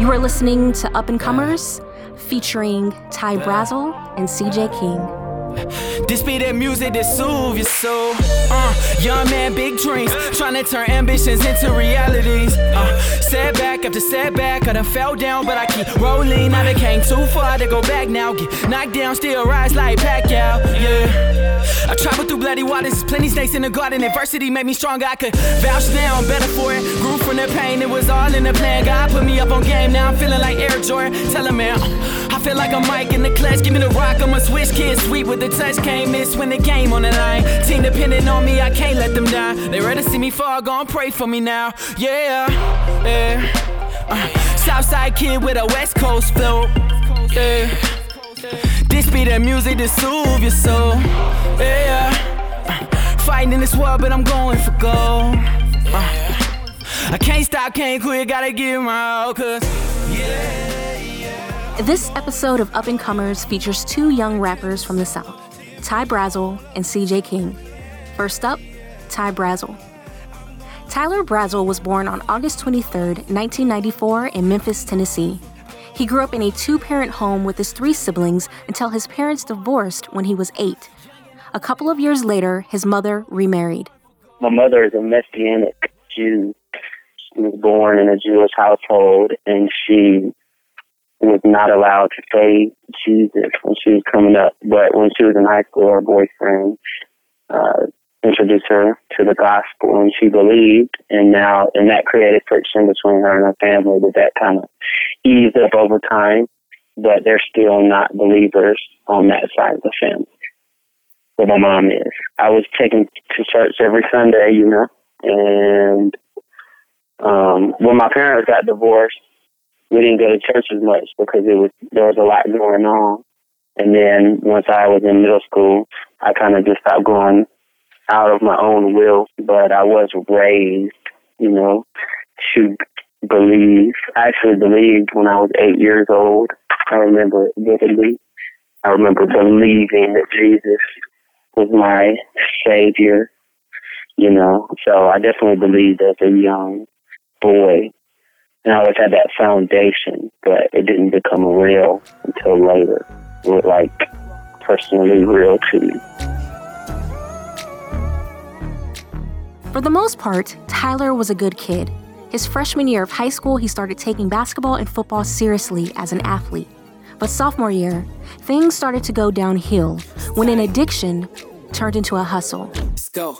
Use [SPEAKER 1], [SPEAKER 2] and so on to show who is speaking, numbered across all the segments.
[SPEAKER 1] You are listening to Up and Comers featuring Ty Brasel and CJ King.
[SPEAKER 2] This be that music that soothe your soul. Uh, young man, big dreams, trying to turn ambitions into realities. Uh, setback after setback, I done fell down, but I keep rolling. Now they came too far to go back now. Get knocked down, still rise like Pacquiao. Yeah. I traveled through bloody waters, plenty snakes in the garden. Adversity made me stronger. I could vouch now, I'm better for it. Grew from the pain, it was all in the plan. God put me up on game, now I'm feeling like Air Jordan. Tell him, man, I feel like a mic in the clutch. Give me the rock, I'm a switch kid, sweet with the touch. Can't miss when the game on the line. Team depending on me, I can't let them down. They ready to see me fall, gon' pray for me now. Yeah, yeah. Uh, Southside kid with a West Coast flow. Yeah. This be the music to soothe your soul. Yeah. Uh, fighting in this world, but I'm going for gold. Uh, I can't stop, can't quit, gotta give my all, cause yeah.
[SPEAKER 1] This episode of Up and Comers features two young rappers from the South, Ty Brasel and CJ King. First up, Ty Brasel. Tyler Brasel was born on August 23, 1994, in Memphis, Tennessee. He grew up in a two parent home with his three siblings until his parents divorced when he was eight. A couple of years later, his mother remarried.
[SPEAKER 3] My mother is a Messianic Jew. She was born in a Jewish household and she was not allowed to say Jesus when she was coming up. But when she was in high school, her boyfriend uh, introduced her to the gospel and she believed. And now, and that created friction between her and her family, but that kind of eased up over time. But they're still not believers on that side of the family. But my mom is. I was taken to church every Sunday, you know, and um, when my parents got divorced, we didn't go to church as much because it was there was a lot going on. And then once I was in middle school, I kind of just stopped going out of my own will. But I was raised, you know, to believe. I actually believed when I was eight years old. I remember vividly. I remember believing that Jesus was my savior, you know. So I definitely believed as a young boy. And I always had that foundation, but it didn't become real until later. It was like personally real to me.
[SPEAKER 1] For the most part, Tyler was a good kid. His freshman year of high school, he started taking basketball and football seriously as an athlete. But sophomore year, things started to go downhill when an addiction turned into a hustle.
[SPEAKER 2] Let's go.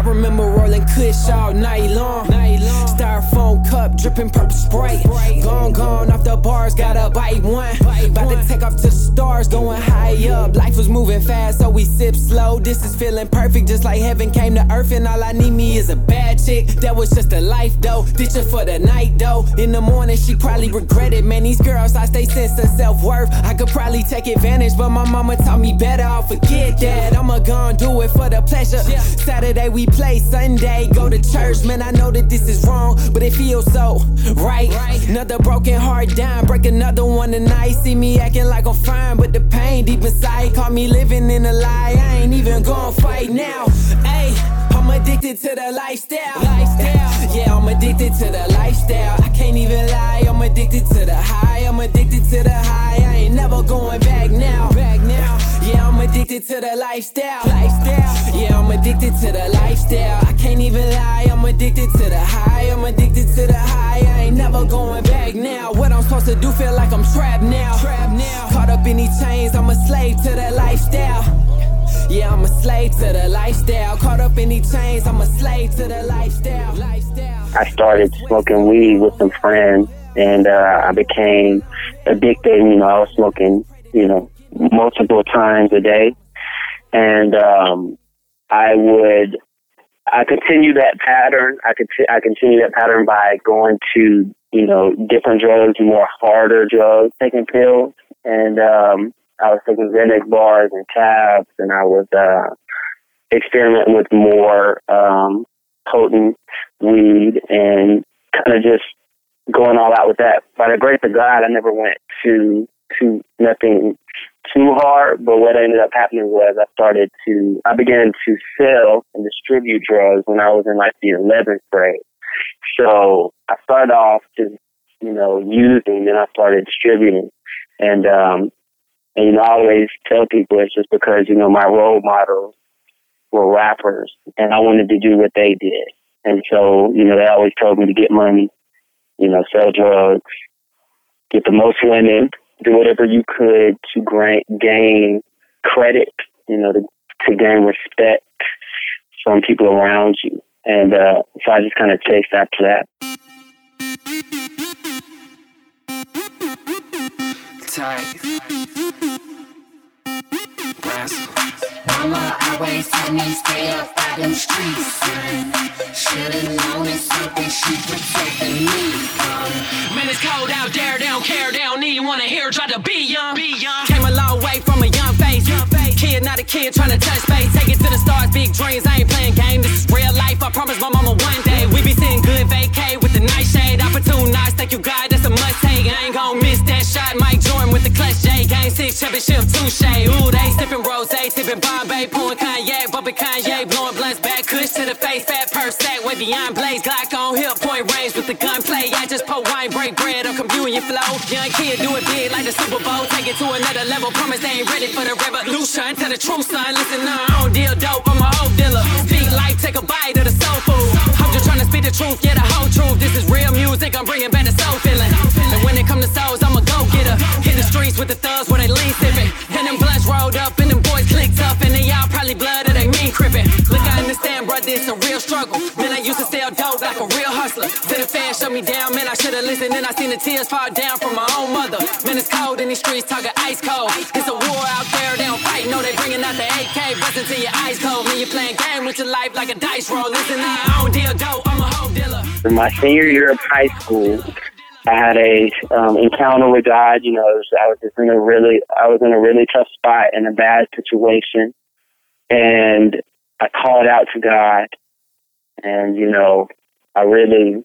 [SPEAKER 2] I remember rolling kush all night long. Styrofoam cup dripping purple spray. Gone, gone off the bars, gotta bite one. About to take off to the stars, going high up. Life was moving fast, so we sip slow. This is feeling perfect, just like heaven came to earth. And all I need me is a bad chick. That was just a life though. Ditch Ditching for the night though. In the morning, she probably regret it. Man, these girls, I stay sense of self worth. I could probably take advantage, but my mama taught me better. I'll forget that. I'ma gone do it for the pleasure. Saturday we play, Sunday go to church. Man, I know that this is wrong, but it feels so right. Another broken heart down, break another one tonight. See me acting like I'm fine, but the pain deep inside caught me living in a lie. I ain't even gonna fight now. Hey, I'm addicted to the lifestyle. Lifestyle, yeah, I'm addicted to the lifestyle. I can't even lie, I'm addicted to the high. Addicted to the lifestyle. Lifestyle. Yeah, I'm addicted to the lifestyle. I can't even lie. I'm addicted to the high. I'm addicted to the high. I ain't never going back now. What I'm supposed to do feel like I'm trapped now. Trapped now. Caught up in these chains. I'm a slave to the lifestyle. Yeah, I'm a slave to the lifestyle. Caught up in these chains. I'm a slave to the lifestyle.
[SPEAKER 3] I started smoking weed with some friends, and uh, I became addicted. You know, I was smoking, you know, multiple times a day, and um, I would. I continue that pattern. I could I continue that pattern by going to you know different drugs, more harder drugs, taking pills, and um, I was taking Xanax bars and tabs, and I was uh, experimenting with more um, potent weed and kind of just going all out with that. By the grace of God, I never went to to nothing too hard, but what ended up happening was I started to I began to sell and distribute drugs when I was in like the eleventh grade. So I started off just you know, using, then I started distributing. And, um, and, you know, I always tell people it's just because, you know, my role models were rappers and I wanted to do what they did. And so, you know, they always told me to get money, you know, sell drugs, get the most women, do whatever you could to grant, gain credit, you know, to, to gain respect from people around you. And uh, so I just kind of chased after that. Mama always told me stay up by them streets, son. Should've known it's something she protecting me from. Man, it's cold out there, they don't care, they don't need wanna hear, try to be young. Be young. Came a long way from a young face. Young face. Kid, not a kid, trying to touch space. Take it to the stars, big dreams, I ain't playing game. This is real life, I promise my mama one day. We be sitting good vacay with the night shade. Opportune nights, thank you God, Six championship touche. Ooh, they sipping rose, sipping Bombay, pouring cognac, bumping Kanye, blowing blunts back, kush to the face, fat purse, sack, way beyond blaze, Glock on hip, point range with the gunplay. I just pour wine, break bread on communion flow. Young kid, do it big like the Super Bowl, take it to another level. Promise they ain't ready for the revolution. Tell the truth, son, listen, nah, I don't deal dope, I'm a whole dealer. Big life, take a bite of the soul food. I'm just trying to speak the truth, yeah, the whole truth. This is real music, I'm bringing back the soul with the thugs where they lean sipping. And them blunts rolled up and them boys clicked tough and they all probably blood or they mean crippin'. Look, I understand, bro, this a real struggle. Man, I used to sell dope like a real hustler. Till the fans shut me down, man, I should've listened. Then I seen the tears fall down from my own mother. Man, it's cold in these streets, talking ice cold. It's a war out there, they don't fight, no, they bringing out the AK, bustin' till your eyes cold. Man, you playing game with your life like a dice roll. Listen, I don't deal dope, I'm a whole dealer. In my senior year of high school, I had a um, encounter with God. You know, I was just in a really, I was in a really tough spot in a bad situation, and I called out to God, and you know, I really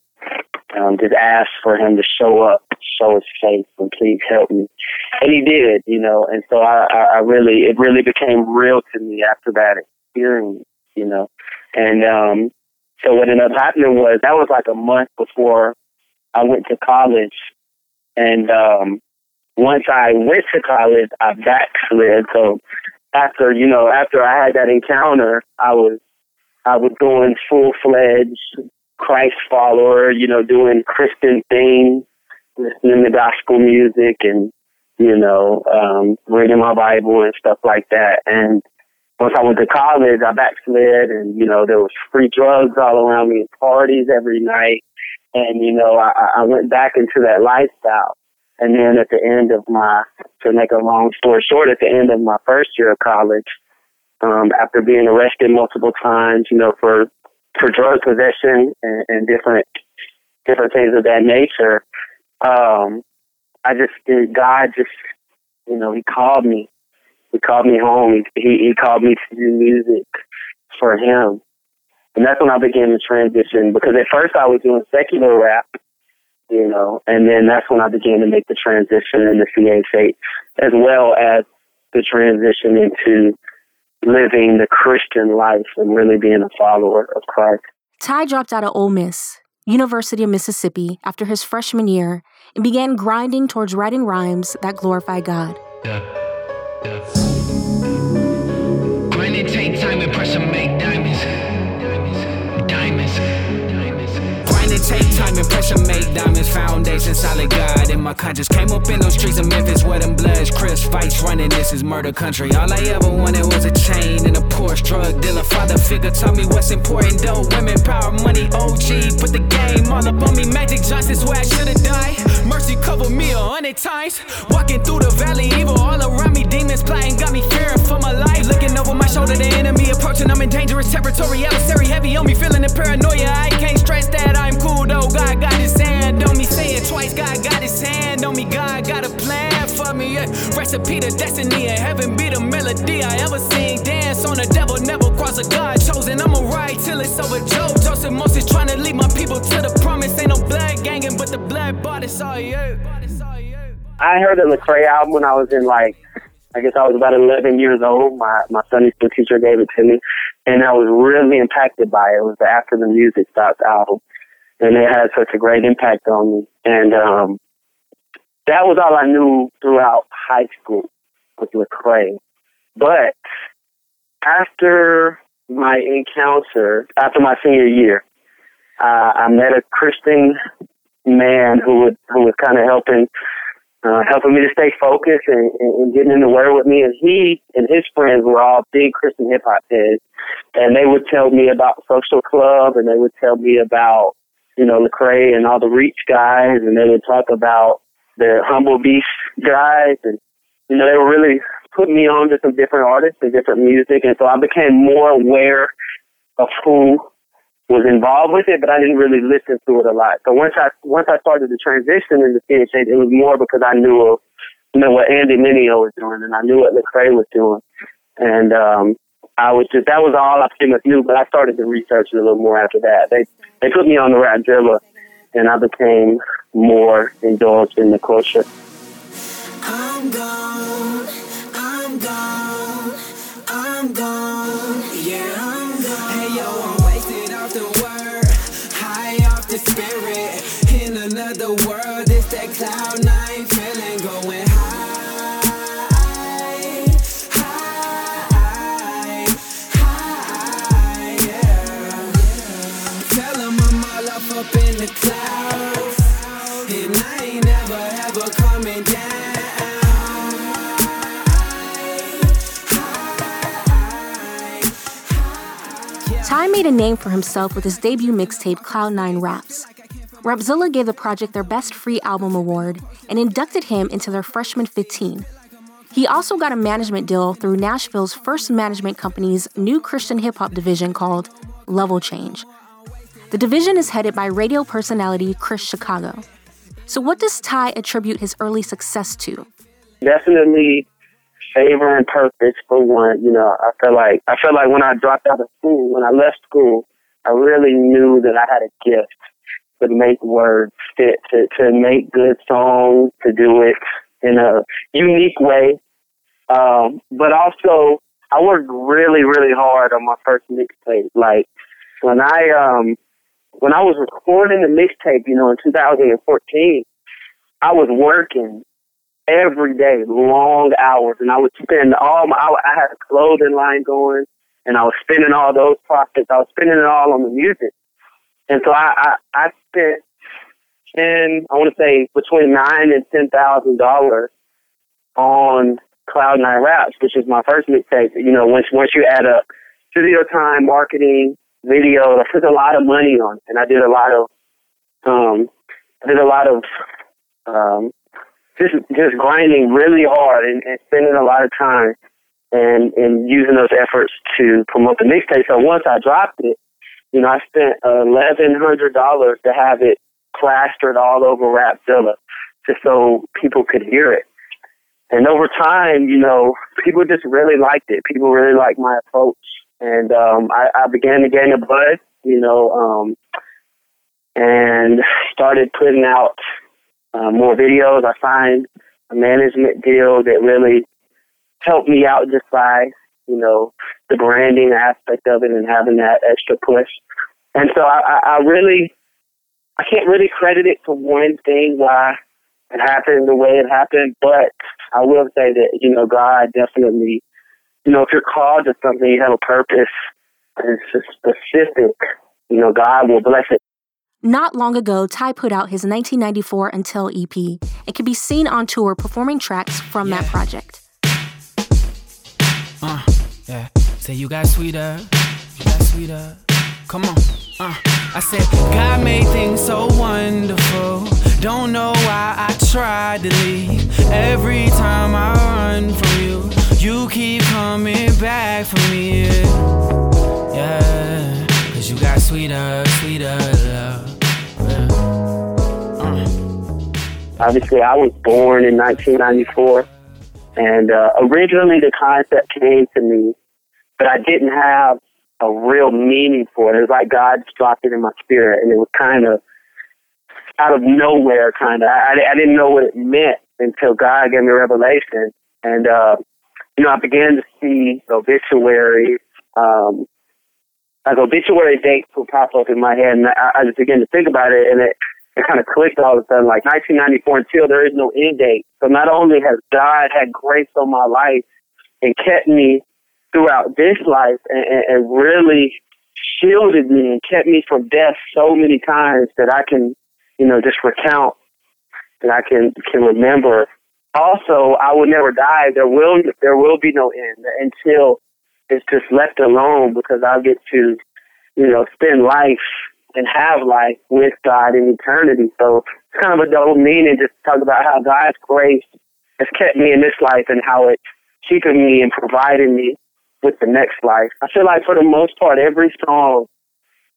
[SPEAKER 3] um, just asked for Him to show up, show His face, and please help me, and He did. You know, and so I, I really, it really became real to me after that experience. You know, and um, so what ended up happening was that was like a month before I went to college, and um, once I went to college, I backslid. So after you know, after I had that encounter, I was I was doing full fledged Christ follower. You know, doing Christian things, listening to gospel music, and you know, um, reading my Bible and stuff like that. And once I went to college, I backslid, and you know, there was free drugs all around me, parties every night. And, you know, I, I went back into that lifestyle. And then at the end of my, to make a long story short, at the end of my first year of college, um, after being arrested multiple times, you know, for, for drug possession and, and different, different things of that nature, um, I just, God just, you know, he called me. He called me home. He, he, he called me to do music for him. And that's when I began to transition because at first I was doing secular rap, you know, and then that's when I began to make the transition into CA Faith, as well as the transition into living the Christian life and really being a follower of Christ.
[SPEAKER 1] Ty dropped out of Ole Miss, University of Mississippi, after his freshman year and began grinding towards writing rhymes that glorify God. Yeah. Yeah. Take time and pressure make diamonds
[SPEAKER 2] foundation solid God in my conscience. Came up in those streets of Memphis where them bloods crisp fights running. This is murder country. All I ever wanted was a chain and a Porsche drug dealer. Father figure taught me what's important though. Women power money OG put the game all up on me. Magic Johnson's where I should've died. Mercy cover me a hundred times. Walking through the valley evil all around me. Demons plotting got me fearing for my life. Looking over my shoulder the enemy approaching. I'm in dangerous territory. Adversary heavy on me feeling the paranoia. I can't stress that I'm cool though. God got his hand on me. Say it twice. God got his hand on me. God got a plan for me. Yeah. Recipe to destiny. And heaven be the melody I ever sing. Dance on the devil. Never cross a God chosen. I'ma ride till it's over. Joe Joseph Moses trying to lead my people to the promise. Ain't no ganging, but the you.
[SPEAKER 3] I heard the Lecrae album when I was in like I guess I was about 11 years old. My my Sunday school teacher gave it to me, and I was really impacted by it. It was the After the Music Stops album, and it had such a great impact on me. And um, that was all I knew throughout high school was Lecrae. But after my encounter, after my senior year, uh, I met a Christian man who would who was kind of helping uh, helping me to stay focused and, and, and getting in the word with me. And he and his friends were all big Christian hip hop heads, and they would tell me about Social Club, and they would tell me about you know Lecrae and all the Reach guys, and they would talk about the Humble Beast guys, and you know they were really putting me on to some different artists and different music, and so I became more aware of who was involved with it, but I didn't really listen to it a lot. So once I once I started to transition into CHH, it was more because I knew of you know what Andy Mineo was doing, and I knew what Lecrae was doing, and um, I was just that was all I pretty much knew. But I started to research it a little more after that. They they put me on the Rapzilla, and I became more indulged in the culture. I'm gone, I'm gone, I'm gone, yeah, I'm gone. Hey yo, I'm wasted off the word, high off the spirit, in another world. It's that cloud nine feeling
[SPEAKER 1] made a name for himself with his debut mixtape Cloud9 Raps. Rapzilla gave the project their Best Free Album award and inducted him into their freshman 15. He also got a management deal through Nashville's first management company's new Christian hip hop division called Level Change. The division is headed by radio personality Chris Chicago. So, what does Ty attribute his early success to?
[SPEAKER 3] Definitely favor and purpose for one. You know, I felt like I felt like when I dropped out of school, when I left school, I really knew that I had a gift to make words fit, to to make good songs, to do it in a unique way. Um, but also, I worked really, really hard on my first mixtape. Like when I um when I was recording the mixtape, you know, in 2014, I was working every day, long hours, and I would spend all my. I had a clothing line going, and I was spending all those profits. I was spending it all on the music, and so I I, I spent ten. I want to say between nine and ten thousand dollars on Cloud Nine Raps, which is my first mixtape. You know, once once you add up studio time, marketing, video, I put a lot of money on, it, and I did a lot of um, I did a lot of um, just just grinding really hard and, and spending a lot of time and and using those efforts to promote the mixtape. So once I dropped it, you know, I spent eleven hundred dollars to have it plastered all over Rapzilla, just so people could hear it. And over time, you know, people just really liked it. People really liked my approach, and um, I, I began to gain a buzz. You know, um, and started putting out uh, more videos. I signed a management deal that really helped me out just by, you know, the branding aspect of it and having that extra push. And so I, I really, I can't really credit it to one thing why it happened the way it happened, but I will say that, you know, God definitely, you know, if you're called to something, you have a purpose and it's specific, you know, God will bless it.
[SPEAKER 1] Not long ago, Ty put out his 1994 Until EP and can be seen on tour performing tracks from yeah. that project.
[SPEAKER 2] Uh, yeah. Say you got sweeter, you got sweeter. Come on. Uh, I said, God made things so wonderful. Don't know why I tried to leave. Every time I run from you, you keep coming back for me. Yeah, cause you got sweeter, sweeter love.
[SPEAKER 3] Obviously, I was born in 1994, and uh, originally the concept came to me, but I didn't have a real meaning for it. It was like God dropped it in my spirit, and it was kind of out of nowhere, kind of. I, I didn't know what it meant until God gave me a revelation, and uh, you know, I began to see obituaries um, like obituary dates will pop up in my head, and I, I just begin to think about it, and it it kind of clicked all of a sudden. Like 1994 until there is no end date. So not only has God had grace on my life and kept me throughout this life, and, and, and really shielded me and kept me from death so many times that I can, you know, just recount that I can can remember. Also, I will never die. There will there will be no end until it's just left alone because I'll get to, you know, spend life and have life with God in eternity. So it's kind of a double meaning just to talk about how God's grace has kept me in this life and how it's keeping me and providing me with the next life. I feel like for the most part, every song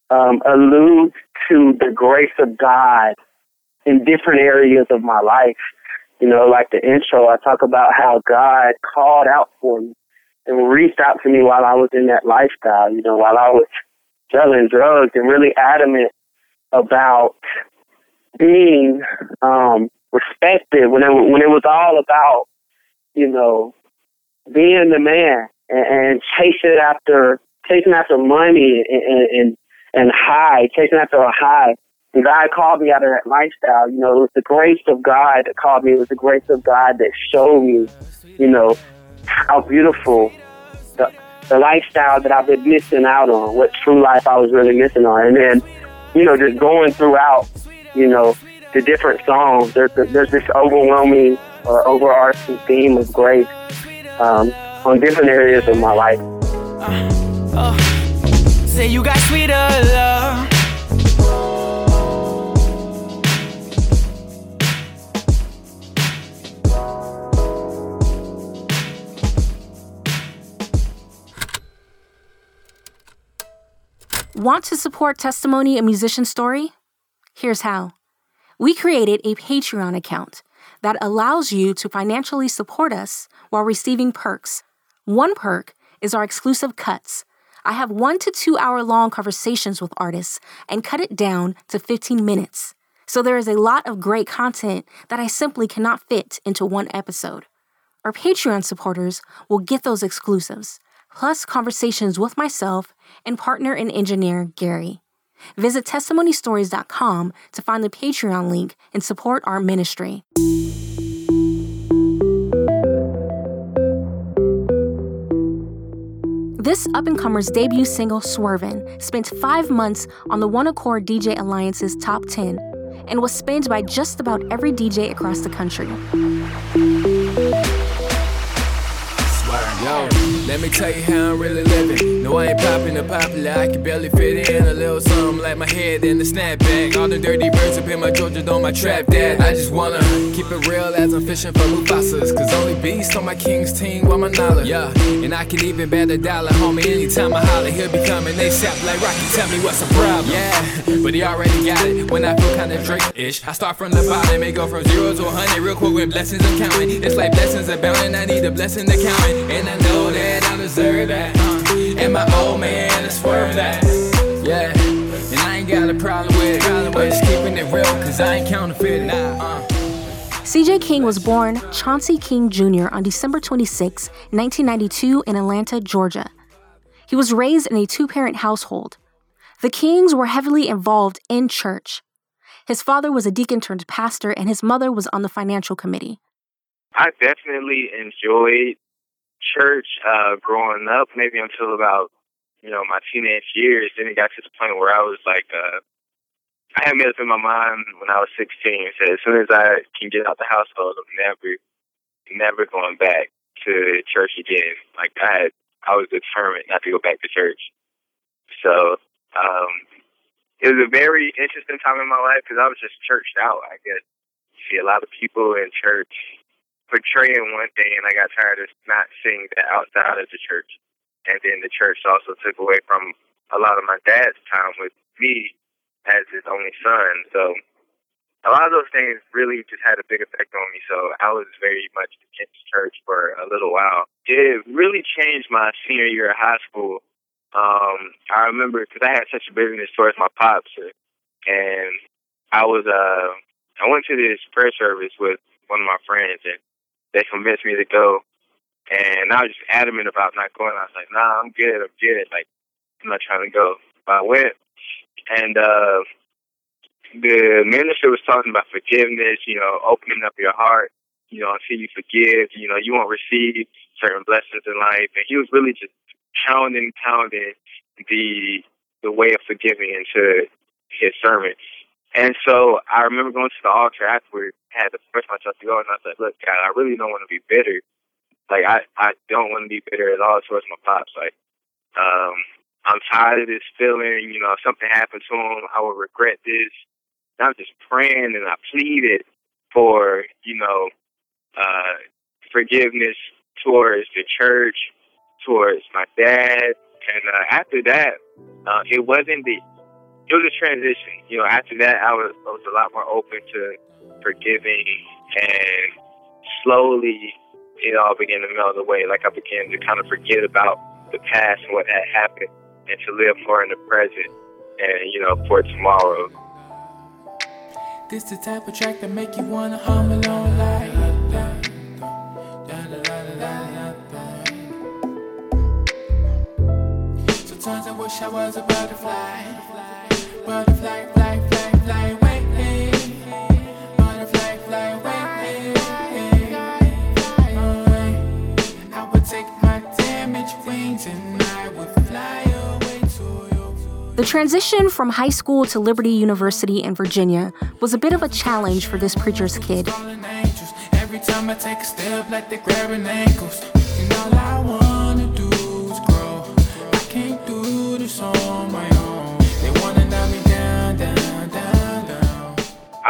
[SPEAKER 3] um, alludes to the grace of God in different areas of my life. You know, like the intro, I talk about how God called out for me and reached out to me while I was in that lifestyle, you know, while I was selling drugs and really adamant about being um, respected when it, when it was all about, you know, being the man and, and chasing after chasing after money and, and and high, chasing after a high. And God called me out of that lifestyle. You know, it was the grace of God that called me. It was the grace of God that showed me, you know, how beautiful the, lifestyle that I've been missing out on, what true life I was really missing on. And then, you know, just going throughout, you know, the different songs, there's, there's this overwhelming or overarching theme of grace um, on different areas of my life. Uh, uh, say you got sweeter love.
[SPEAKER 1] Want to support Testimony a Musician Story? Here's how. We created a Patreon account that allows you to financially support us while receiving perks. One perk is our exclusive cuts. I have one to two hour long conversations with artists and cut it down to 15 minutes. So there is a lot of great content that I simply cannot fit into one episode. Our Patreon supporters will get those exclusives plus conversations with myself and partner and engineer Gary. Visit testimonystories.com to find the Patreon link and support our ministry. This up and comer's debut single, Swervin', spent five months on the One Accord DJ Alliance's top 10 and was spanned by just about every DJ across the country.
[SPEAKER 4] Yo, let me tell you how I'm really living. No, I ain't popping the popular, I can barely fit in a little something like my head in the snapback. All the dirty birds up in my Georgia don't my trap dad. I just wanna keep it real as I'm fishing for Mufasas. Cause only beast on my king's team want my knowledge. Yeah, and I can even bet a dollar, homie, anytime I holler. He'll be coming ASAP like Rocky, tell me what's the problem. Yeah, but he already got it when I feel kinda Drake-ish. I start from the bottom and go from zero to a hundred real quick with blessings I'm counting. It's like blessings abounding, I need a blessing to count it. And I know that I deserve that. Uh, and my old man is swerve that. Yeah, and I ain't got a problem with it. But just keeping it real, cause I ain't counterfeiting. Nah, uh.
[SPEAKER 1] CJ King was born Chauncey King Jr. on December 26, 1992, in Atlanta, Georgia. He was raised in a two parent household. The Kings were heavily involved in church. His father was a deacon turned pastor, and his mother was on the financial committee.
[SPEAKER 5] I definitely enjoyed church uh, growing up, maybe until about you know my teenage years. Then it got to the point where I was like, uh, I had made up in my mind when I was 16. So as soon as I can get out the household, I'm never, never going back to church again. Like I had, I was determined not to go back to church. So um, it was a very interesting time in my life because I was just churched out. I guess see a lot of people in church portraying one thing, and I got tired of not seeing that outside of the church. And then the church also took away from a lot of my dad's time with me as his only son. So a lot of those things really just had a big effect on me. So I was very much against church for a little while. It really changed my senior year of high school. Um, I remember because I had such a bitterness towards my pops, and I was uh, I went to this prayer service with one of my friends, and they convinced me to go. And I was just adamant about not going. I was like, nah, I'm good, I'm good. Like, I'm not trying to go. But I went, and uh, the minister was talking about forgiveness. You know, opening up your heart. You know, until you forgive, you know, you won't receive certain blessings in life. And he was really just pounding, pounding the the way of forgiving into his sermon. And so I remember going to the altar afterward, had to push myself to go, and I said, "Look, God, I really don't want to be bitter. Like I, I don't want to be bitter at all towards my pops. Like, um, I'm tired of this feeling. You know, if something happened to him, I would regret this. And I'm just praying, and I pleaded for, you know, uh, forgiveness towards the church, towards my dad, and uh, after that, uh, it wasn't the it was a transition. You know, after that, I was I was a lot more open to forgiving, and slowly it all began to melt away. Like I began to kind of forget about the past and what had happened, and to live more in the present, and you know, for tomorrow.
[SPEAKER 2] This the type of track that make you wanna hum along like. Sometimes I wish I was a butterfly.
[SPEAKER 1] The transition from high school to Liberty University in Virginia was a bit of a challenge for this preacher's kid.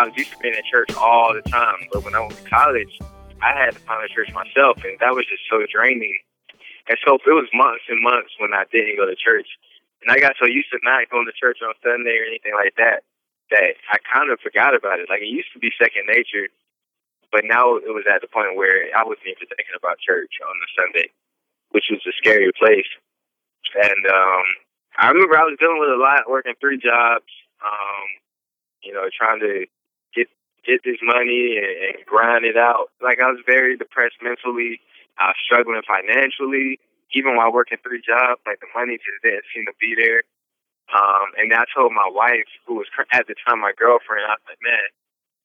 [SPEAKER 2] I
[SPEAKER 5] used to being in church all the time, but when I went to college, I had to find a church myself, and that was just so draining. And so it was months and months when I didn't go to church, and I got so used to not going to church on Sunday or anything like that that I kind of forgot about it. Like it used to be second nature, but now it was at the point where I wasn't even thinking about church on the Sunday, which was a scary place. And um, I remember I was dealing with a lot, working three jobs, um, you know, trying to get get this money and, and grind it out. Like I was very depressed mentally. I was struggling financially, even while working three jobs. Like the money just didn't seem to be there. Um, and I told my wife, who was at the time my girlfriend, I was like, man,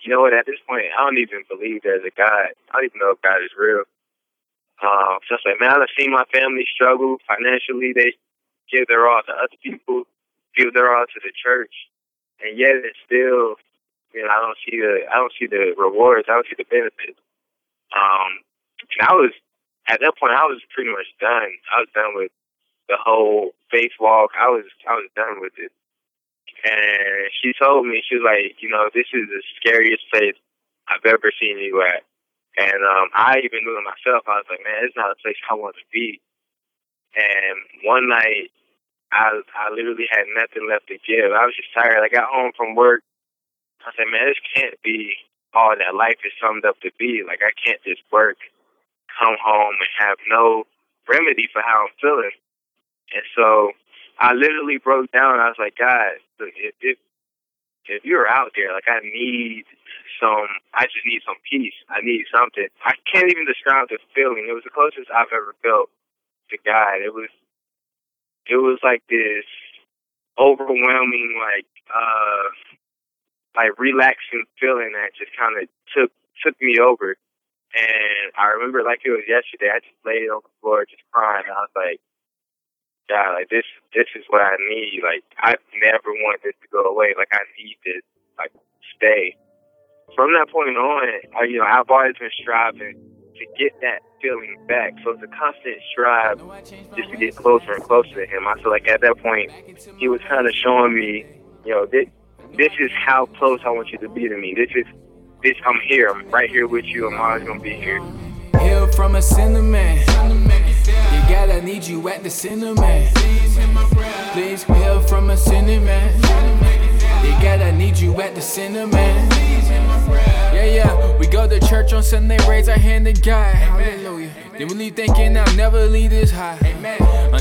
[SPEAKER 5] you know what? At this point, I don't even believe there's a God. I don't even know if God is real. Um, so I was like, man, I've seen my family struggle financially. They give their all to other people, give their all to the church, and yet it's still, know, I don't see the, I don't see the rewards. I don't see the benefits. Um, and I was at that point, I was pretty much done. I was done with the whole faith walk. I was, I was done with it. And she told me, she was like, you know, this is the scariest place I've ever seen you at. And um, I even knew it myself. I was like, man, it's not a place I want to be. And one night, I I literally had nothing left to give. I was just tired. I got home from work. I said, man, this can't be all that life is summed up to be. Like, I can't just work, come home, and have no remedy for how I'm feeling. And so I literally broke down. I was like, God, if, if if you're out there, like I need some, I just need some peace. I need something. I can't even describe the feeling. It was the closest I've ever felt to God. It was, it was like this overwhelming, like, uh, like relaxing feeling that just kind of took took me over. And I remember like it was yesterday. I just laid on the floor just crying. I was like, God, like this, this is what I need. Like I never want this to go away. Like I need this, like stay. From that point on, I, you know, I've always been striving to get that feeling back. So it's a constant strive just to get closer and closer to him. I feel like at that point, he was kind of showing me, you know, this, this is how close I want you to be to me. This is, this, I'm here. I'm right here with you. I'm always gonna be here.
[SPEAKER 2] Hail from a sinner man. You gotta need you at the sinner man. Please hail from a sinner man. You gotta need you at the sinner man. Yeah, yeah. We go to church on Sunday, raise our hand to God. Hallelujah. Then we leave thinking I'll never leave this high.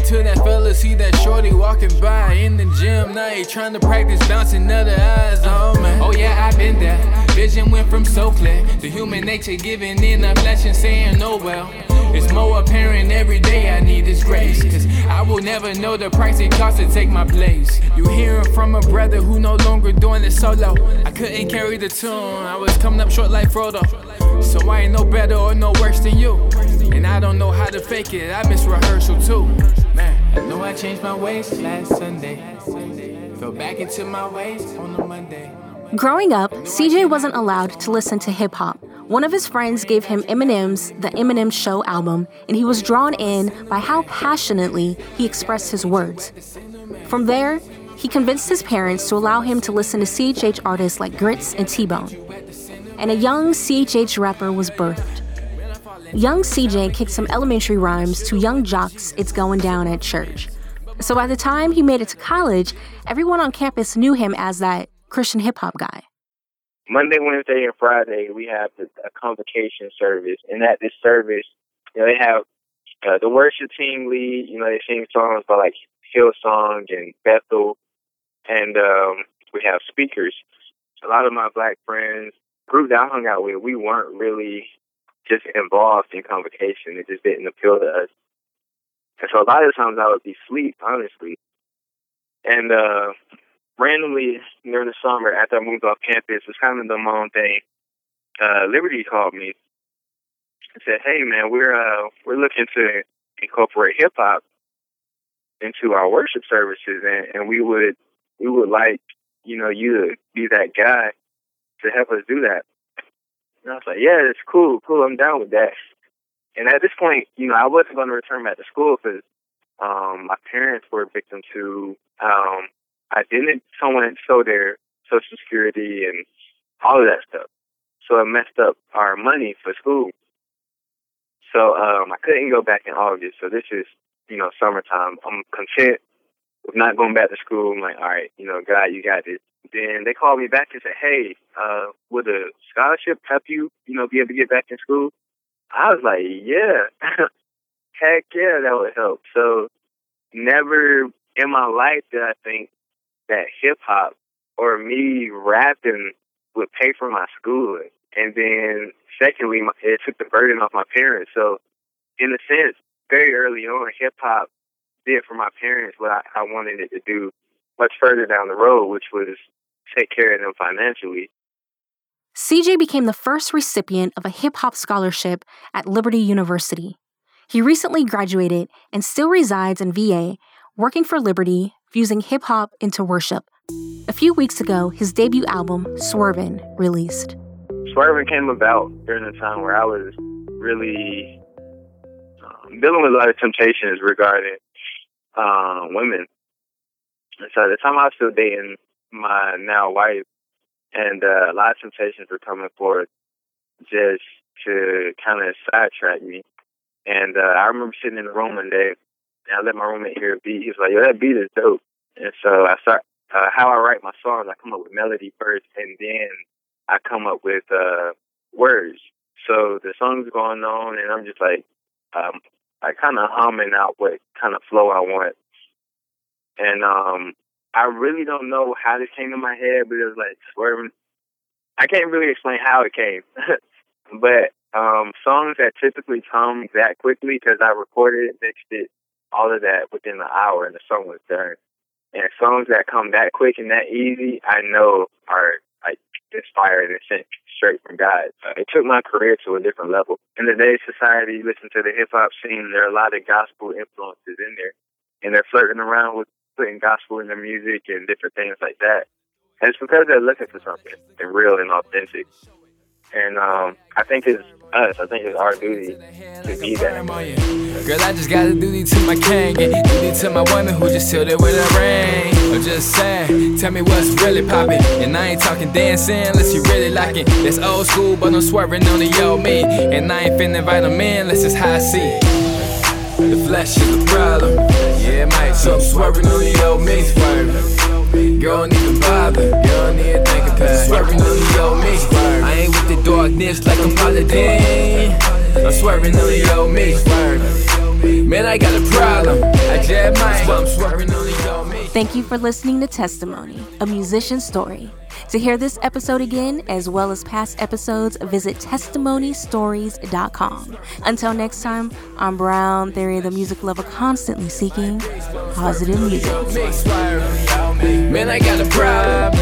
[SPEAKER 2] Until that fella see that shorty walking by in the gym. Now he trying to practice bouncing other eyes. on me. Oh yeah, I've been there. Vision went from so clear to human nature giving in a flesh and saying, oh well.
[SPEAKER 4] It's more apparent every day I need His grace. Cause I will never know the price it costs to take my place. You hearing from a brother who no longer doing it solo. I couldn't carry the tune, I was coming up short like Frodo. So I ain't no better or no worse than you. And I don't know how to fake it, I miss rehearsal too. I know I changed my ways last Sunday. Fell back into my ways on Monday.
[SPEAKER 1] Growing up, CJ wasn't allowed to listen to hip hop. One of his friends gave him Eminem's The Eminem Show album, and he was drawn in by how passionately he expressed his words. From there, he convinced his parents to allow him to listen to CHH artists like Grits and T Bone. And a young CHH rapper was birthed. Young CJ kicked some elementary rhymes to Yung Joc's It's Going Down at Church. So by the time he made it to college, everyone on campus knew him as that Christian hip hop guy.
[SPEAKER 5] Monday, Wednesday, and Friday, we have a convocation service. And at this service, you know, they have uh, the worship team lead. You know, they sing songs by like Hillsong and Bethel. And um, we have speakers. A lot of my black friends, group that I hung out with, we weren't really just involved in convocation. It just didn't appeal to us. And so a lot of times I would be asleep, honestly. And uh randomly during the summer after I moved off campus, it's kind of the my own thing. Uh Liberty called me and said, Hey man, we're uh we're looking to incorporate hip hop into our worship services and, and we would we would like, you know, you to be that guy to help us do that. And I was like, yeah, it's cool, cool. I'm down with that. And at this point, you know, I wasn't going to return back to school because um, my parents were a victim to um, I didn't someone stole their social security and all of that stuff. So it messed up our money for school. So um, I couldn't go back in August. So this is, you know, summertime. I'm content with not going back to school. I'm like, all right, you know, God, you got this. Then they called me back and said, hey, uh, would a scholarship help you, you know, be able to get back in school? I was like, yeah, heck yeah, that would help. So never in my life did I think that hip hop or me rapping would pay for my schooling. And then secondly, it took the burden off my parents. So in a sense, very early on, hip hop did for my parents what I, I wanted it to do much further down the road, which was take care of them financially.
[SPEAKER 1] CJ became the first recipient of a hip hop scholarship at Liberty University. He recently graduated and still resides in VA, working for Liberty, fusing hip hop into worship. A few weeks ago, his debut album, Swervin', released.
[SPEAKER 5] Swervin' came about during a time where I was really um, dealing with a lot of temptations regarding uh, women. So at the time I was still dating my now wife, and uh, a lot of temptations were coming forth just to kind of sidetrack me. And uh, I remember sitting in the room one day, and I let my roommate hear a beat. He was like, "Yo, that beat is dope." And so I start uh, how I write my songs. I come up with melody first, and then I come up with uh, words. So the song's going on, and I'm just like, um, I kind of humming out what kind of flow I want. And um, I really don't know how this came to my head, but it was like swerving. I can't really explain how it came, but um, songs that typically come that quickly because I recorded it, mixed it, all of that within an hour, and the song was done. And songs that come that quick and that easy, I know are like inspired and sent straight from God. Uh, it took my career to a different level. In today's society, you listen to the hip hop scene, there are a lot of gospel influences in there, and they're flirting around with putting gospel in their music and different things like that. And it's because they're looking for something and real and authentic. And um, I think it's us. I think it's our duty to be that.
[SPEAKER 4] Girl, I just gotta duty to my king and these to my woman who just chilled it with a ring. I'm just saying, tell me what's really poppin'. And I ain't talking dancing unless you really like it. It's old school, but I'm swerving on the old me. And I ain't finna invite them in, let's just high see. The flesh is the problem. Yeah, might so I'm swerving on the old me. Swerving. Girl, don't even bother. Girl, don't even think about. Swerving on the old me. I ain't with the darkness like I'm Paladin. I'm swerving on the old me. Man, I got a problem. I just might. I'm swerving on the old me.
[SPEAKER 1] Thank you for listening to Testimony, a musician's story. To hear this episode again, as well as past episodes, visit testimonystories.com. Until next time, I'm Brown, Theory, of the music lover constantly seeking positive music.
[SPEAKER 4] Man, I got a problem.